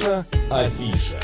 Наша афиша.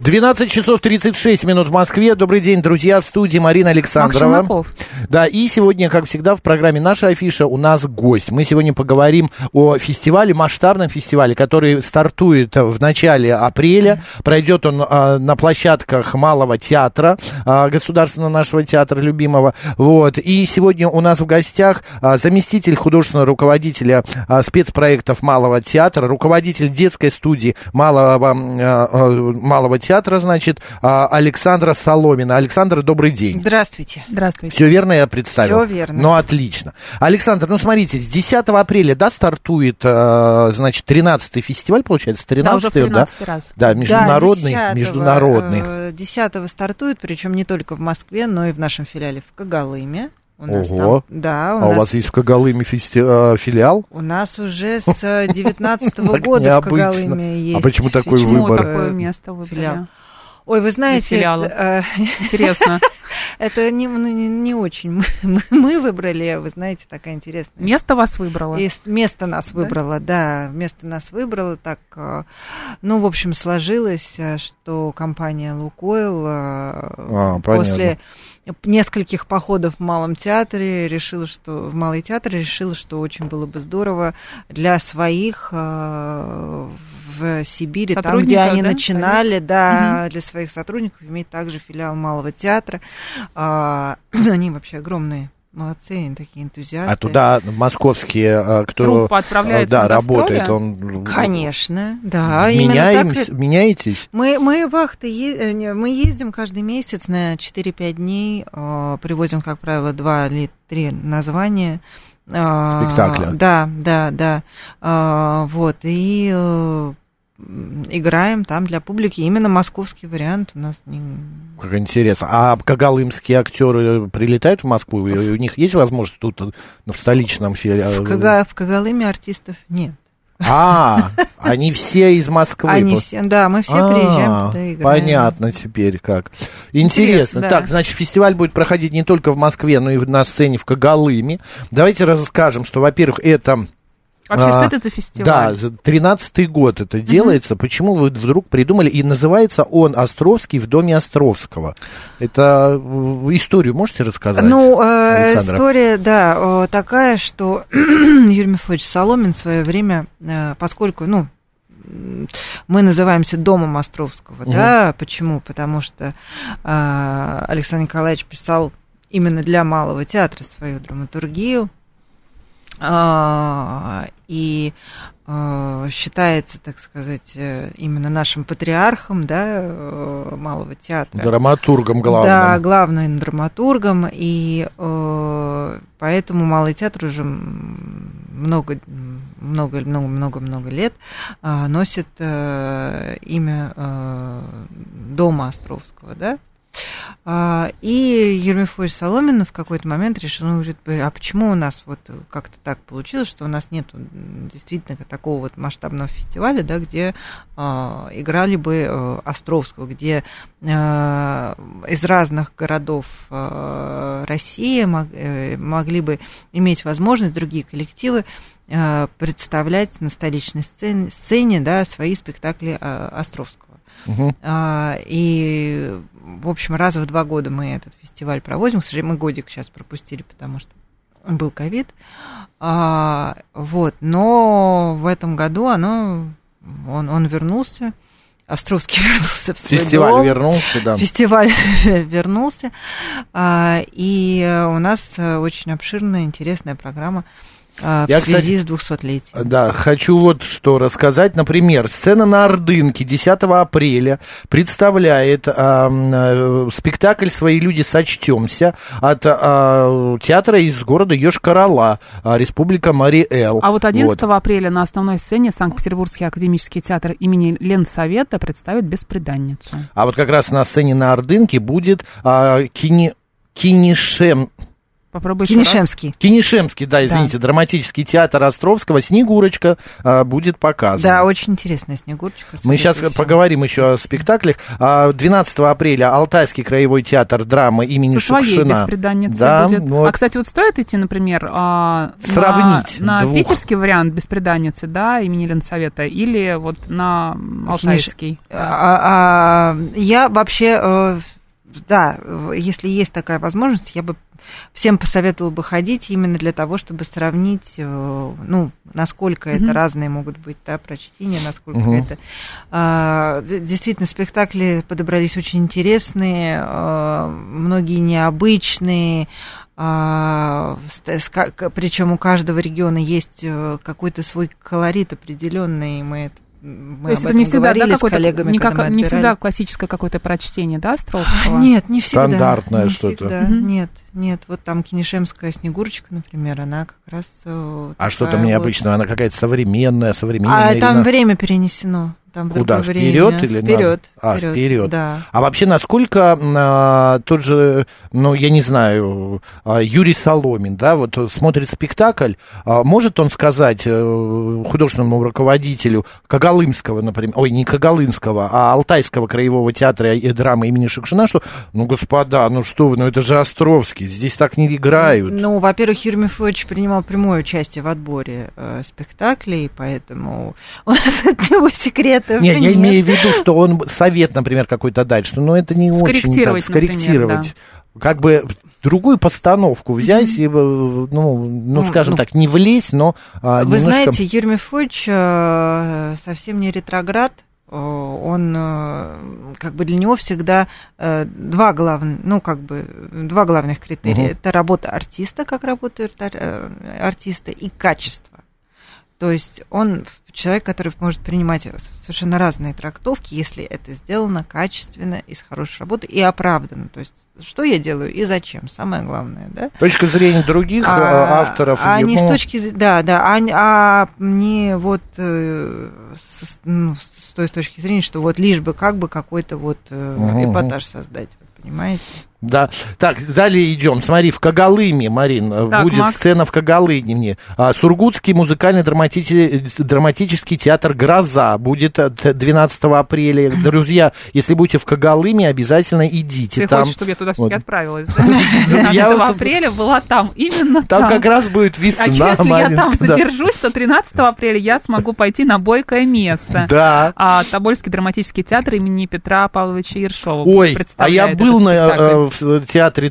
12 часов 36 минут в Москве. Добрый день, друзья, в студии Марина Александрова. Максимаков. Да, и сегодня, как всегда, в программе «Наша афиша» у нас гость. Мы сегодня поговорим о фестивале, масштабном фестивале, который стартует в начале апреля. Пройдет он а, на площадках Малого театра, а, государственного нашего театра любимого. Вот. И сегодня у нас в гостях а, заместитель художественного руководителя а, спецпроектов Малого театра, руководитель детской студии Малого, а, а, Малого театра, значит, а, Александра Соломина. Александра, добрый день. Здравствуйте. Здравствуйте. Все верно я представил? Всё верно. Ну, отлично. Александр, ну, смотрите, с 10 апреля, да, стартует, э, значит, 13-й фестиваль, получается, 13-й, Да, уже в да? 13 раз. Да, международный, Да, 10-го, международный. э, 10 стартует, причем не только в Москве, но и в нашем филиале в Когалыме. У нас Ого. там- да, у а у нас, вас есть в Когалыме фести- э, филиал? у нас уже с 19 Так года в. Когалыме есть. А почему такой фестиваль. Почему выбор? такое Э, место выбрали? Ой, вы знаете, филиала. это, э, Интересно. это не, ну, не, не очень мы, мы- мы выбрали, вы знаете, такая интересная Место вас выбрало. И место нас Да? выбрало, да, место нас выбрало так, э, ну, в общем, сложилось, э, что компания Лукойл А, после нескольких походов в Малом театре решила, что в Малый театр решила, что очень было бы здорово для своих в Сибири, там, где они да, начинали, да, для своих сотрудников иметь также филиал Малого театра. А, Они вообще огромные. Молодцы, они такие энтузиасты. А туда московские, э, кто Группа отправляется да, работает, он... Конечно, да. именно так меняетесь? Мы, мы вахты, е- э, мы ездим каждый месяц на 4-5 дней, э, привозим, как правило, 2 или 3 названия. Спектакля. Да, да, да. Вот, и э, играем там для публики. Именно московский вариант у нас не... Как интересно. А когалымские актеры прилетают в Москву? И у них есть возможность тут, э, в столичном филиале? В, Кага- в Когалыме артистов нет. А, они все из Москвы. Они все, да, мы все А, приезжаем туда играем. Понятно теперь как. Интересно. Да. Так, значит, фестиваль будет проходить не только в Москве, но и на сцене в Когалыме. Давайте расскажем, что, во-первых, это... Вообще, а, что это за фестиваль? Да, за 13-й год это делается. Почему вы вдруг придумали? И называется он «Островский в доме Островского». Это э, историю можете рассказать? Ну, э, Александра? история, да, э, такая, что Юрий Мефодович Соломин в свое время, поскольку, ну, мы называемся Домом Островского, Мгм. да, почему? Потому что э, Александр Николаевич писал именно для Малого театра свою драматургию, и э, считается, так сказать, э, именно нашим патриархом, да, э, Малого театра. Драматургом главным. Да, главным драматургом, и э, поэтому Малый театр уже много, много, много, много, много лет э, носит имя Дома Островского, да. А, И Мефодович Соломин в какой-то момент решил, ну, говорит, а почему у нас вот как-то так получилось, что у нас нет действительно такого вот масштабного фестиваля, да, где а, играли бы э, Островского, где э, из разных городов э, России мог- могли бы иметь возможность другие коллективы представлять на столичной сцене, сцене да, свои спектакли Островского. Мгм. А, И, в общем, раз в два года мы этот фестиваль проводим. К сожалению, мы годик сейчас пропустили, потому что был ковид. А, Вот, но в этом году оно, он, он вернулся. Островский вернулся в Фестиваль дом. вернулся, да. Фестиваль вернулся. А, И у нас очень обширная, интересная программа а, в Я, связи с 200-летием. Да, хочу вот что рассказать. Например, сцена на Ордынке 10 апреля представляет а, э, спектакль «Свои люди сочтемся» от а, театра из города Йошкар-Ола, а, Республика Мари-Эл. А вот 11 Вот. апреля на основной сцене Санкт-Петербургский академический театр имени Ленсовета представит «Беспреданницу». А вот как раз на сцене на Ордынке будет а, кини... Кинишем... Попробуй. Кинешемский. Кинешемский, да, извините, драматический театр Островского «Снегурочка» а, будет показан. Да, очень интересная Снегурочка. Мы сейчас всему. поговорим еще о спектаклях. А, 12 апреля Алтайский краевой театр драмы имени Со своей Шукшина. беспреданницей Да, будет. вот. А, кстати, вот стоит идти, например, а, Сравнить на, на двух. питерский вариант беспреданницы, да, имени Ленсовета, или вот на алтайский? А, а, я вообще, э, да, если есть такая возможность, я бы всем посоветовала бы ходить именно для того, чтобы сравнить, э, ну, насколько Мгм. это разные могут быть, да, прочтения, насколько Мгм. это... а, действительно, спектакли подобрались очень интересные, э, многие необычные, причем у каждого региона есть э, какой-то свой колорит определенный, мы это мы То есть это не всегда, да, с какое-то, коллегами, не, как- не всегда классическое какое-то прочтение, да, Островского? А, Нет, не всегда. Стандартное не что-то. всегда, Мгм. Нет, нет. Вот там Кинешемская Снегурочка, например, она как раз... э, А что такая там вот- необычного? Она какая-то современная, современная? А там на- время перенесено. Там Куда? время. Вперед или вперед? А, вперед. Да. А вообще, насколько а, тот же, ну, я не знаю, а, Юрий Соломин, да, вот смотрит спектакль, а, может он сказать э, художественному руководителю Когалымского, например, ой, не Когалынского, а Алтайского краевого театра и драмы имени Шукшина, что, ну, господа, ну что вы, ну это же Островский, здесь так не играют. Ну, во-первых, Юрий Мефодович принимал прямое участие в отборе э, спектаклей, поэтому у нас от него секретов Не, я нет. имею в виду, что он совет, например, какой-то дать, что ну это не очень так, Скорректировать. Как бы другую постановку взять и, э, ну, ну, Ну, скажем ну, так, не влезть, но а, Вы немножко... знаете, Юрий Мефодович э, совсем не ретроград. Он, э, как бы для него всегда э, два главных, ну, как бы, два главных критерия. Мгм. Это работа артиста, как работают ар- артисты, и качество. То есть он человек, который может принимать совершенно разные трактовки, если это сделано качественно, из хорошей работы и оправданно. То есть что я делаю и зачем, самое главное, да? Точка зрения других э, А, авторов. А не с ему- точки зрения, да, да, а, а не вот э, с, ну, с той точки зрения, что вот лишь бы как бы какой-то вот Мгм, эпатаж создать, понимаете? Да. Так, далее идем. Смотри, в Когалыме, Марин, э, Так, будет Макс. сцена в Когалыме. А, Сургутский музыкальный драматити- драматический театр «Гроза» будет э, т- 12 апреля. Друзья, если будете в Когалыме, обязательно идите. Ты там, хочешь, чтобы я туда все-таки вот. отправилась, да? Я 12 вот- апреля была там, именно там там. как раз будет весна, А если я там задержусь, то 13 апреля я смогу пойти на бойкое место. Да. А Тобольский драматический театр имени Петра Павловича Ершова Ой, а я был на, э, в театре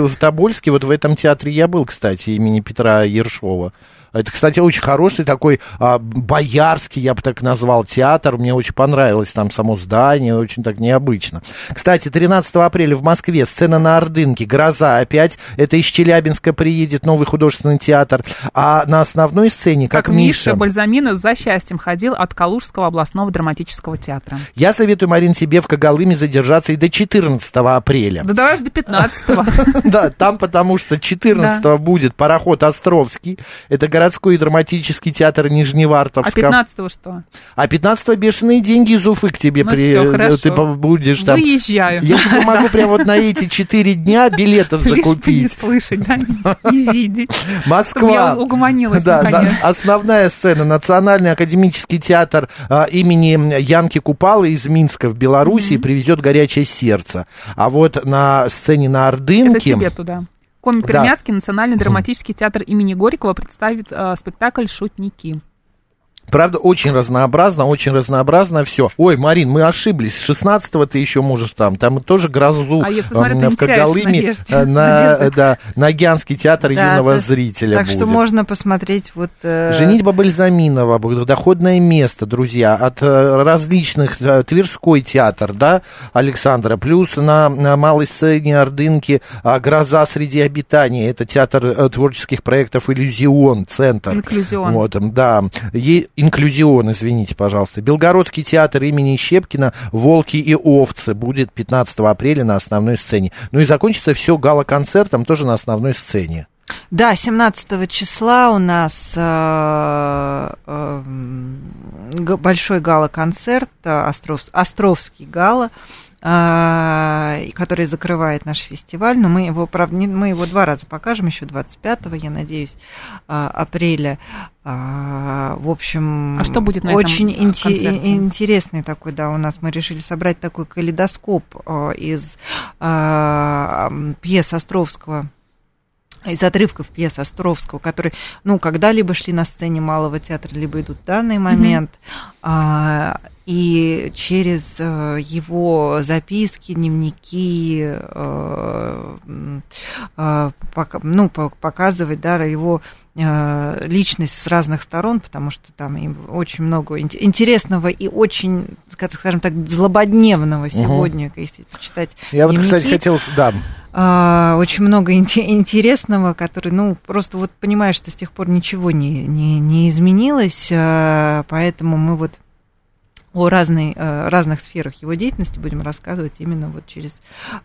Да. в Тобольске, вот в этом театре я был, кстати, имени Петра Ершова. Это, кстати, очень хороший такой а, боярский, я бы так назвал, театр. Мне очень понравилось там само здание, очень так необычно. Кстати, 13 апреля в Москве сцена на Ордынке, «Гроза» опять. Это из Челябинска приедет новый художественный театр. А на основной сцене, как, Как Миша... Миша Бальзаминов за счастьем ходил от Калужского областного драматического театра. Я советую, Марин, тебе в Когалыме задержаться и до 14 апреля. Да давай ж до 15-го. Да, там потому что 14 будет пароход Островский. Это городской драматический театр А Нижневартовска. 15-го что? А 15 бешеные деньги из Уфы к тебе Ну при... всё, хорошо. Ты будешь там. Выезжаю. Я тебе могу прямо вот на эти 4 дня билетов бы не закупить. слышать, да, не- видеть. Чтобы я Москва. угомонилась Да, основная сцена. Национальный академический театр а, имени Янки Купала из Минска в Белоруссии привезет горячее сердце. А вот на сцене на Это Ордынке... тебе туда. Коми Да. Национальный драматический театр имени Горького представит э, спектакль «Шутники». Правда, очень разнообразно, очень разнообразно все. Ой, Марин, мы ошиблись. 16-го ты еще можешь там. Там тоже грозу А я, эм, ты в Когалыме надежды. э, на Надежды. да, Ногянский театр Да, юного так- зрителя Так будет. что можно посмотреть вот... э, Женитьба Бальзаминова, доходное место, друзья, от э, различных, э, Тверской театр, да, Александра, плюс на, на малой сцене Ордынки а, «Гроза среди обитания», это театр э, творческих проектов «Иллюзион», центр. Инклюзион. Вот, да, Е- «Инклюзион», извините, пожалуйста. Белгородский театр имени Щепкина «Волки и овцы» будет 15 апреля на основной сцене. Ну и закончится все гала-концертом тоже на основной сцене. Да, 17 числа у нас э, э, большой гала-концерт, э, Остров- Островский гала. А, который закрывает наш фестиваль, но мы его, правда, мы его два раза покажем, еще 25 я надеюсь, а, апреля. А, в общем, а что будет на очень этом инте- интересный такой, да, у нас мы решили собрать такой калейдоскоп из пьес Островского из отрывков пьес Островского, которые, ну, когда-либо шли на сцене Малого театра, либо идут в данный момент. Mm-hmm. А, и через э, его записки, дневники, э, э, ну, показывать, да, его личность с разных сторон, потому что там очень много интересного и очень, скажем так, злободневного сегодня, угу. если почитать. Я дневники. вот, кстати, хотел, да, а, очень много интересного, который, ну, просто вот понимаешь, что с тех пор ничего не, не, не изменилось, поэтому мы вот о разной, э, разных сферах его деятельности будем рассказывать именно вот через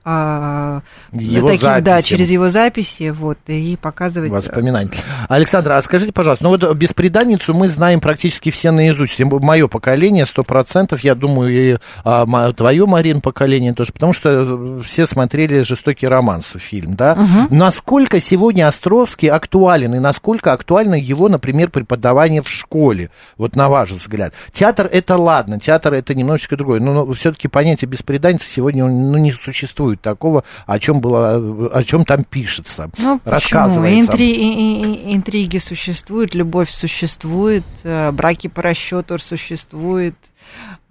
а, его такие, записи. да, через его записи, вот, и показывать... Э, Воспоминания. Александра, а скажите, пожалуйста, ну вот беспреданницу мы знаем практически все наизусть. Мое поколение, сто процентов, я думаю, и а, твое, Марин, поколение тоже, потому что все смотрели «Жестокий романс» фильм, да? Угу. Насколько сегодня Островский актуален, и насколько актуально его, например, преподавание в школе, вот на ваш взгляд? Театр это ладно, театр это немножечко другое. Но, но все-таки понятие беспреданницы сегодня ну, не существует такого, о чем было, о чем там пишется. Ну, рассказывается. Интри, интриги существуют, любовь существует, э, браки по расчету существуют.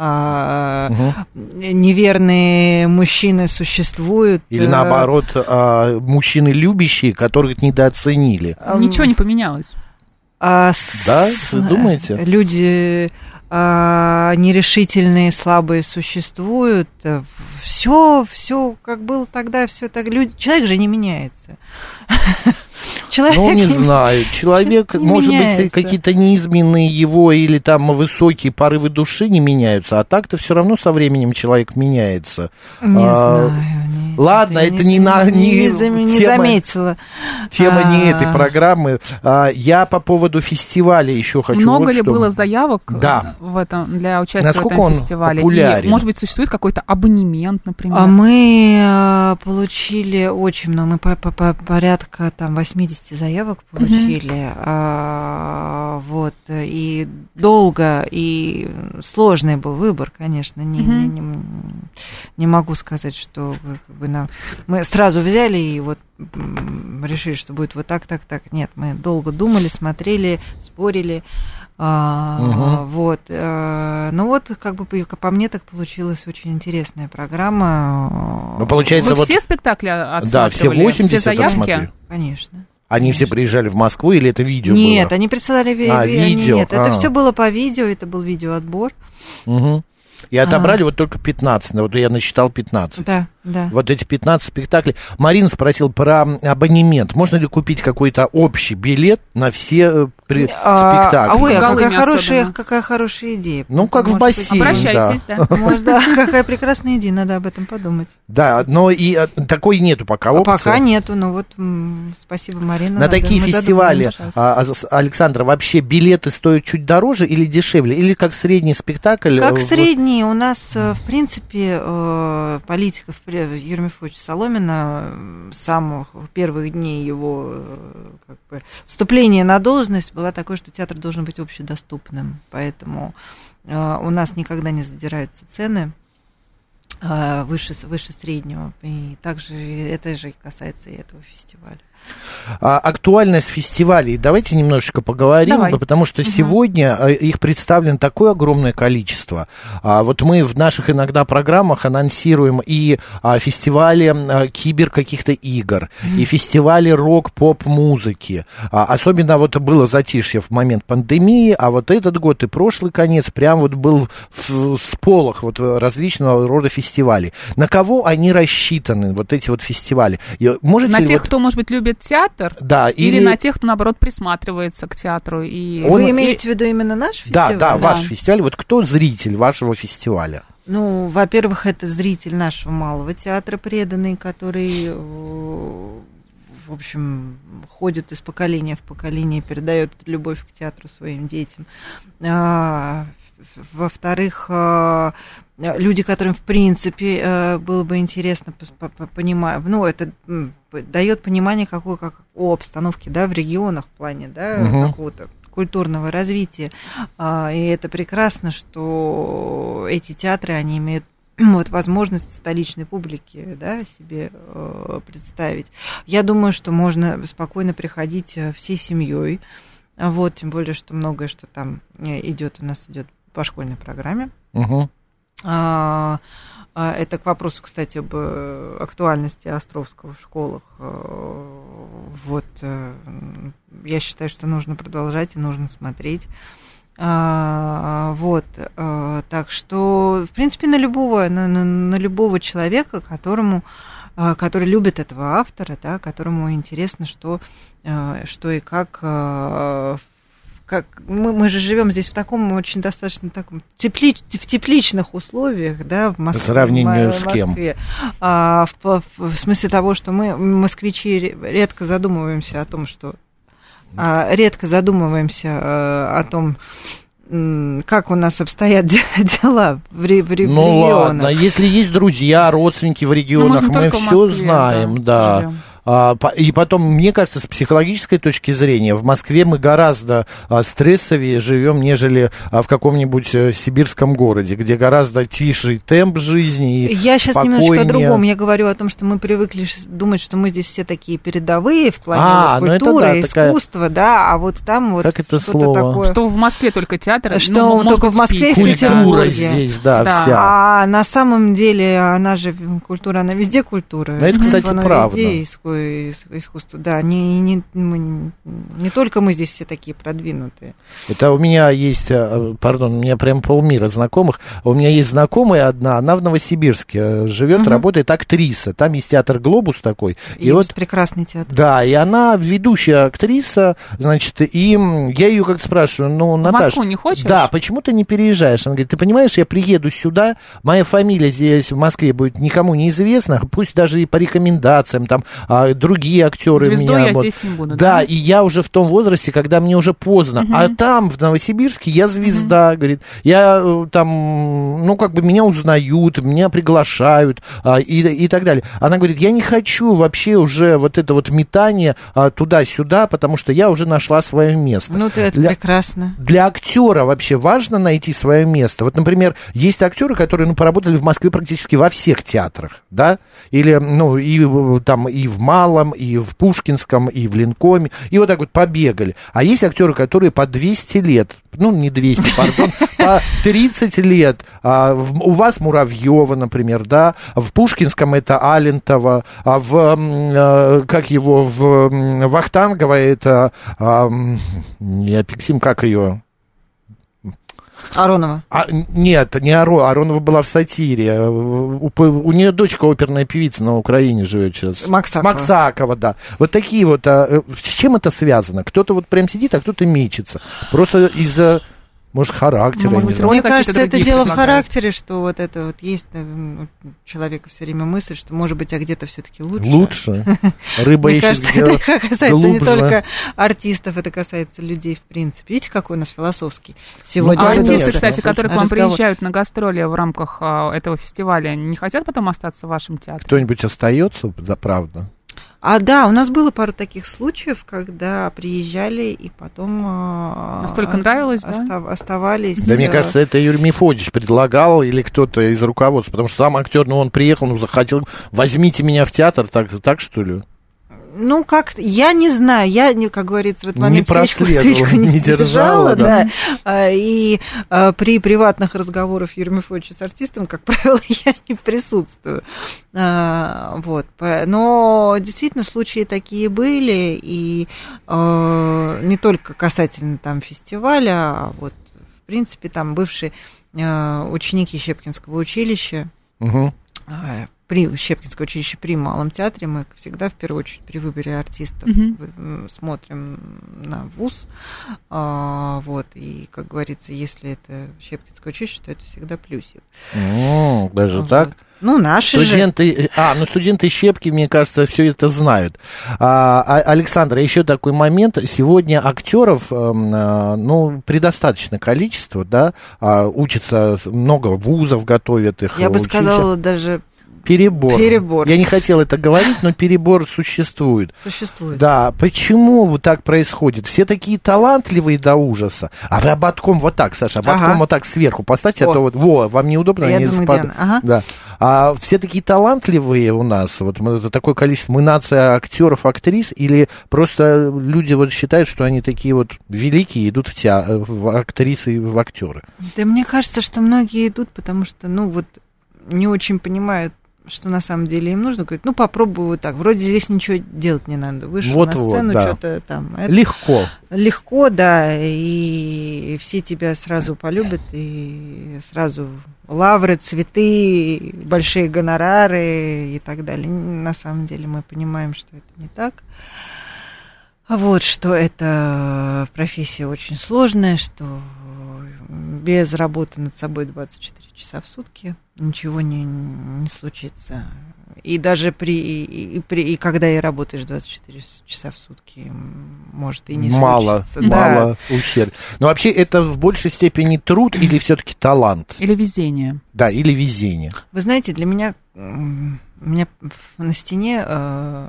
А, угу. неверные мужчины существуют. Или э, наоборот, а, мужчины любящие, которых недооценили. Ничего не поменялось. А, да, вы думаете? Люди нерешительные, слабые существуют. Все, все, как было тогда, все так. Люди, человек же не меняется. Человек ну, не знаю. Человек, не может меняется. быть, какие-то неизменные его или там высокие порывы души не меняются, а так-то все равно со временем человек меняется. Не а, знаю. Не, ладно, это, это не, не на не, не, не тема, заметила. Тема а, не этой программы. А, я по поводу фестиваля еще хочу. Много вот ли что... было заявок да. в этом для участия Насколько в этом он фестивале? Популярен? И, может быть, существует какой-то абонемент, например? А мы а, получили очень много, мы по, по, по порядка там 80 заявок получили, а, вот, и долго, и сложный был выбор, конечно, не, не, не, не могу сказать, что как бы, на, мы сразу взяли и вот решили, что будет вот так, так, так, нет, мы долго думали, смотрели, спорили, а, угу. Вот. А, ну вот, как бы по мне так получилась очень интересная программа. Ну, получается, Вы вот... все спектакли Да, все 80 все заявки? Конечно. Они Конечно. все приезжали в Москву или это видео Нет, было? они присылали ви- а, ви- видео. Нет, а. это все было по видео, это был видеоотбор. Угу. И отобрали ага. вот только 15. Вот я насчитал 15. Да, да. Вот эти 15 спектаклей. Марина спросил про абонемент. Можно ли купить какой-то общий билет на все э, при... а, спектакли? А ой, а какая хорошая, какая хорошая идея. Ну, как в бассейне. Обращайтесь, да. да. Может, да, какая прекрасная идея, надо об этом подумать. Да, но и а, такой нету пока опции. Пока нету, но вот спасибо, Марина. На такие фестивали, а, Александра, вообще билеты стоят чуть дороже или дешевле? Или как средний спектакль? Как средний. У нас, э, в принципе, э, Юрия Мефовича Соломина с самых первых дней его как бы, вступления на должность была такой, что театр должен быть общедоступным. Поэтому э, у нас никогда не задираются цены э, выше, выше среднего. И также это же касается и этого фестиваля. А, актуальность фестивалей. Давайте немножечко поговорим, Давай. потому что угу. сегодня э, их представлено такое огромное количество. А, вот мы в наших иногда программах анонсируем и а, фестивали а, кибер каких-то игр, угу. и фестивали рок-поп-музыки. А, особенно вот было затишье в момент пандемии, а вот этот год и прошлый конец прям вот был в, в сполох вот различного рода фестивалей. На кого они рассчитаны, вот эти вот фестивали? Можете На тех, вот... кто, может быть, любит театр? Да. Или, или на тех, кто, наоборот, присматривается к театру? И... Вы Он... имеете в виду именно наш фестиваль? Да, да, да, ваш фестиваль. Вот кто зритель вашего фестиваля? Ну, во-первых, это зритель нашего малого театра преданный, который, э, в общем, ходит из поколения в поколение, передает любовь к театру своим детям. А, во-вторых, э, люди, которым, в принципе, э, было бы интересно понимать, ну, это дает понимание какой, как, о обстановке, да, в регионах в плане, да, угу. какого-то культурного развития. А, и это прекрасно, что эти театры, они имеют вот, возможность столичной публики да, себе э, представить. Я думаю, что можно спокойно приходить э, всей семьей. Вот, тем более, что многое, что там э, идет, у нас идет по школьной программе. Угу. А, а, это к вопросу, кстати, об э, актуальности Островского в школах. Э, вот, э, я считаю, что нужно продолжать и нужно смотреть. А, вот, так что, в принципе, на любого, на, на, на любого человека, которому, который любит этого автора, да, которому интересно, что, что и как как мы, мы же живем здесь в таком очень достаточно таком тепли, в тепличных условиях, да, в Москве. По сравнению в, в Москве. с кем? А, в, в, в смысле того, что мы, москвичи, редко задумываемся о том, что а, редко задумываемся а, о том, как у нас обстоят дела в, ну, регионах. Ну ладно, если есть друзья, родственники в регионах, ну, мы все знаем, да. да. И потом, мне кажется, с психологической точки зрения, в Москве мы гораздо а, стрессовее живем, нежели а, в каком-нибудь э, сибирском городе, где гораздо тише темп жизни. Я сейчас немножечко о другом. Я говорю о том, что мы привыкли думать, что мы здесь все такие передовые в плане а, вот, культуры, ну это, да, искусства, такая... да, а вот там вот как это что-то слово? такое. Что в Москве только театр, ну, что ну, только в Москве и Культура здесь, да, да, вся. А на самом деле она же культура, она везде культура. Но это, кстати, правда. Везде искусство. Да, не, не, мы, не только мы здесь все такие продвинутые. Это у меня есть, э, пардон, у меня прям полмира знакомых. У меня есть знакомая одна, она в Новосибирске э, живет, угу. работает актриса. Там есть театр «Глобус» такой. И, и вот прекрасный театр. Да, и она ведущая актриса, значит, и я ее как спрашиваю, ну, Наташа... Москву не хочешь? Да, почему ты не переезжаешь? Она говорит, ты понимаешь, я приеду сюда, моя фамилия здесь в Москве будет никому неизвестна, пусть даже и по рекомендациям, там, а, другие актеры Звездой меня... я вот, здесь не буду, да, да, и я уже в том возрасте, когда мне уже поздно. Угу. А там, в Новосибирске, я звезда, угу. говорит. Я э, там, ну, как бы меня узнают, меня приглашают а, и, и так далее. Она говорит, я не хочу вообще уже вот это вот метание а, туда-сюда, потому что я уже нашла свое место. Ну, ты это для, прекрасно. Для актера вообще важно найти свое место. Вот, например, есть актеры, которые, ну, поработали в Москве практически во всех театрах, да, или, ну, и э, там и в Малом, и в Пушкинском, и в Линкоме, и вот так вот побегали. А есть актеры, которые по 200 лет, ну, не 200, пардон, по 30 лет. А, в, у вас Муравьева, например, да, в Пушкинском это Алентова, а в, а, как его, в Вахтангово это, а, не Апексим, как ее, Аронова. А, нет, не Аро, Аронова была в сатире. У, у нее дочка оперная певица на Украине живет сейчас. Максакова. Максакова, да. Вот такие вот. А, э, с чем это связано? Кто-то вот прям сидит, а кто-то мечется. Просто из-за может, характер, ну, может, Мне кажется, это дело в характере, что вот это вот есть э, у человека все время мысль, что, может быть, а где-то все-таки лучше. Лучше. Рыба Мне кажется, это касается не только артистов, это касается людей в принципе. Видите, какой у нас философский сегодня А артисты, кстати, которые к вам приезжают на гастроли в рамках а, этого фестиваля, не хотят потом остаться в вашем театре? Кто-нибудь остается, за правда? А да, у нас было пару таких случаев, когда приезжали и потом а, настолько нравилось, остав, да? оставались. Да, мне кажется, это Юрий Мефодич предлагал или кто-то из руководства, потому что сам актер, ну он приехал, ну захотел, возьмите меня в театр, так, так что ли? Ну, как я не знаю, я, как говорится, в этот момент не свечку, свечку не, не держала, да. да. А, и а, при приватных разговорах Юрия Мефодича с артистом, как правило, я не присутствую. А, вот. Но действительно случаи такие были, и не только касательно там фестиваля, а вот, в принципе, там бывшие ученики Щепкинского училища, угу при Щепкинское училище при Малом театре мы всегда в первую очередь при выборе артистов Мгм. смотрим на вуз. А, вот, и, как говорится, если это Щепкинское училище, то это всегда плюсик. М, Даже Вот. так? Ну, наши же. Студенты, а, ну студенты щепки, мне кажется, все это знают. А, а, Александр, еще такой момент. Сегодня актеров, эм, а, ну, предостаточно количество, да, а, учатся много вузов, готовят их. Я бы училища. сказала, даже Перебор. перебор. Я не хотел это говорить, но перебор существует. существует. Да, почему вот так происходит? Все такие талантливые до ужаса. А вы ободком вот так, Саша, ободком Ага. вот так сверху поставьте, а О. то вот, во, вам неудобно. Я они думаю, спад- Диана, ага. Да. А все такие талантливые у нас, вот мы- это такое количество, мы нация актеров, актрис, или просто люди вот считают, что они такие вот великие, идут в, теа- в актрисы и в актеры? Да мне кажется, что многие идут, потому что, ну, вот не очень понимают, что на самом деле им нужно. Говорят, ну, попробую вот так. Вроде здесь ничего делать не надо. Вышел Вот на вот, сцену, да. что-то там. это Легко. легко, да, и все тебя сразу полюбят, и сразу лавры, цветы, большие гонорары и так далее. На самом деле мы понимаем, что это не так. А Вот, что это профессия очень сложная, что без работы над собой 24 часа в сутки ничего не, не случится. И даже при и, и при и когда и работаешь 24 часа в сутки, может и не мало, случится. Да. мало ущерб. Но вообще это в большей степени труд или все-таки талант? Или везение. Да, или везение. Вы знаете, для меня у меня на стене э,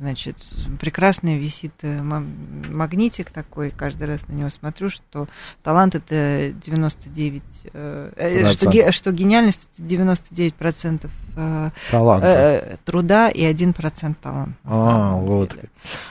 значит, прекрасно висит э, ма- магнитик такой, каждый раз на него смотрю, что талант это 99, э, э, что, что гениальность это 99 процентов э, э, труда и 1 процент таланта. А, вот. деле.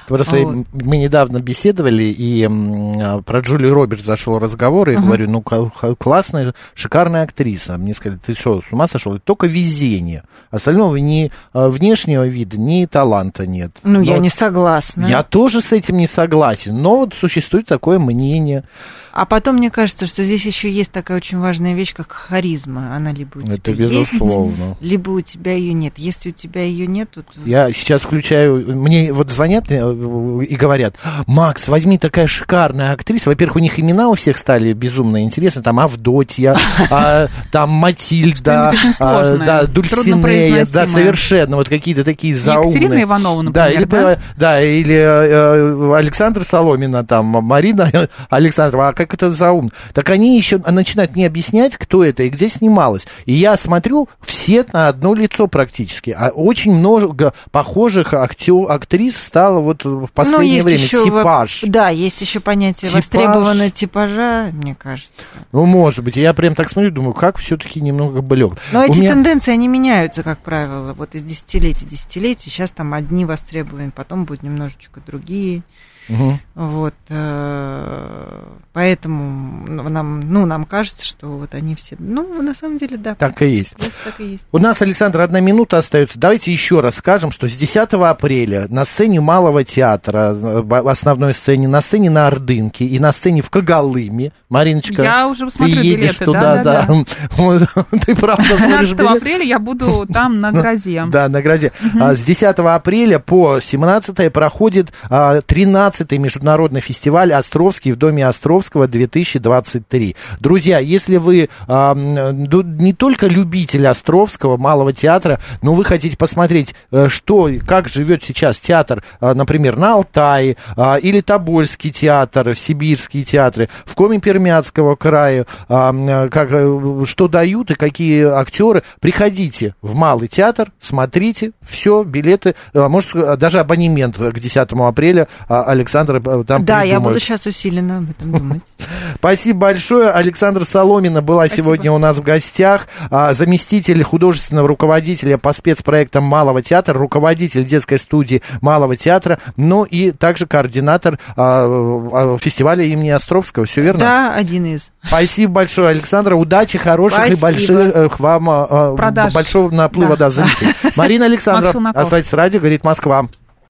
Просто Вот. мы недавно беседовали, и а, про Джулию Робертс зашел разговор, и я Ага. говорю, ну, классная, шикарная актриса. Мне сказали, ты что, с ума сошел? Только везение. Остального ни внешнего вида, ни таланта нет. Ну, я Но не согласна. Я тоже с этим не согласен, но вот существует такое мнение. А потом мне кажется, что здесь еще есть такая очень важная вещь, как харизма. Она либо у тебя Это есть, безусловно. либо у тебя ее нет. Если у тебя ее нет, то Я сейчас включаю, мне вот звонят э, и говорят, Макс, возьми такая шикарная актриса. Во-первых, у них имена у всех стали безумно интересны. Там Авдотья, а, там Матильда, а, Дульсинея, да, совершенно, вот какие-то такие заумные. Екатерина Иванова, Да, например, или, да? да, или э, Александр Соломина, там, Марина Александрова, а как это заумно? Так они еще начинают мне объяснять, кто это и где снималась. И я смотрю, все на одно лицо практически. А очень много похожих актё- актрис стало вот в последнее ну, время. еще Типаж. Да, есть еще понятие Типаж. востребованного типажа, мне кажется. Ну, может быть. Я прям так смотрю, думаю, как все-таки немного блек. Но У эти меня- тенденции, они меняются, как правило. Вот из десятилетий в десятилетие. Сейчас там одни востребованы, потом будут немножечко другие. Мгм. Вот, э, поэтому нам, ну, нам кажется, что вот они все, ну, на самом деле, да. Так и есть. так и есть. У нас, Александр, одна минута остается. Давайте еще раз скажем, что с 10 апреля на сцене Малого театра, э, в основной сцене, на сцене на Ордынке и на сцене в Когалыме, Мариночка, Я уже ты едешь билеты, туда, да. Ты правда смотришь 13 билет? апреля я буду там на грозе. Да, на граде. А, С 10 апреля по 17 проходит а, 13-й международный фестиваль «Островский» в Доме Островского 2023. Друзья, если вы а, не только любитель Островского, Малого театра, но вы хотите посмотреть, э, что, как живет сейчас театр, а, например, на Алтае, а, или Тобольский театр, сибирские театры, в Коми-Пермяцкого края, а, м, как, э, что дают и какие актеры, приходите в Малый театр, смотрите, все, билеты, а, может, э, даже абонемент к 10 апреля а, Александр э, там Да, я придумает. буду сейчас усиленно об этом думать. Спасибо большое. Александра Соломина была Спасибо. сегодня у нас в гостях. А, заместитель художественного руководителя по спецпроектам Малого театра, руководитель детской студии Малого театра, ну и также координатор а, фестиваля имени Островского. Все верно? Да, один из. Спасибо большое, Александра. Удачи, хороших и Спасибо. больших э, вам Продаж. большого наплыва Да. да, зрителей. Марина Александровна, оставайтесь радио, говорит Москва.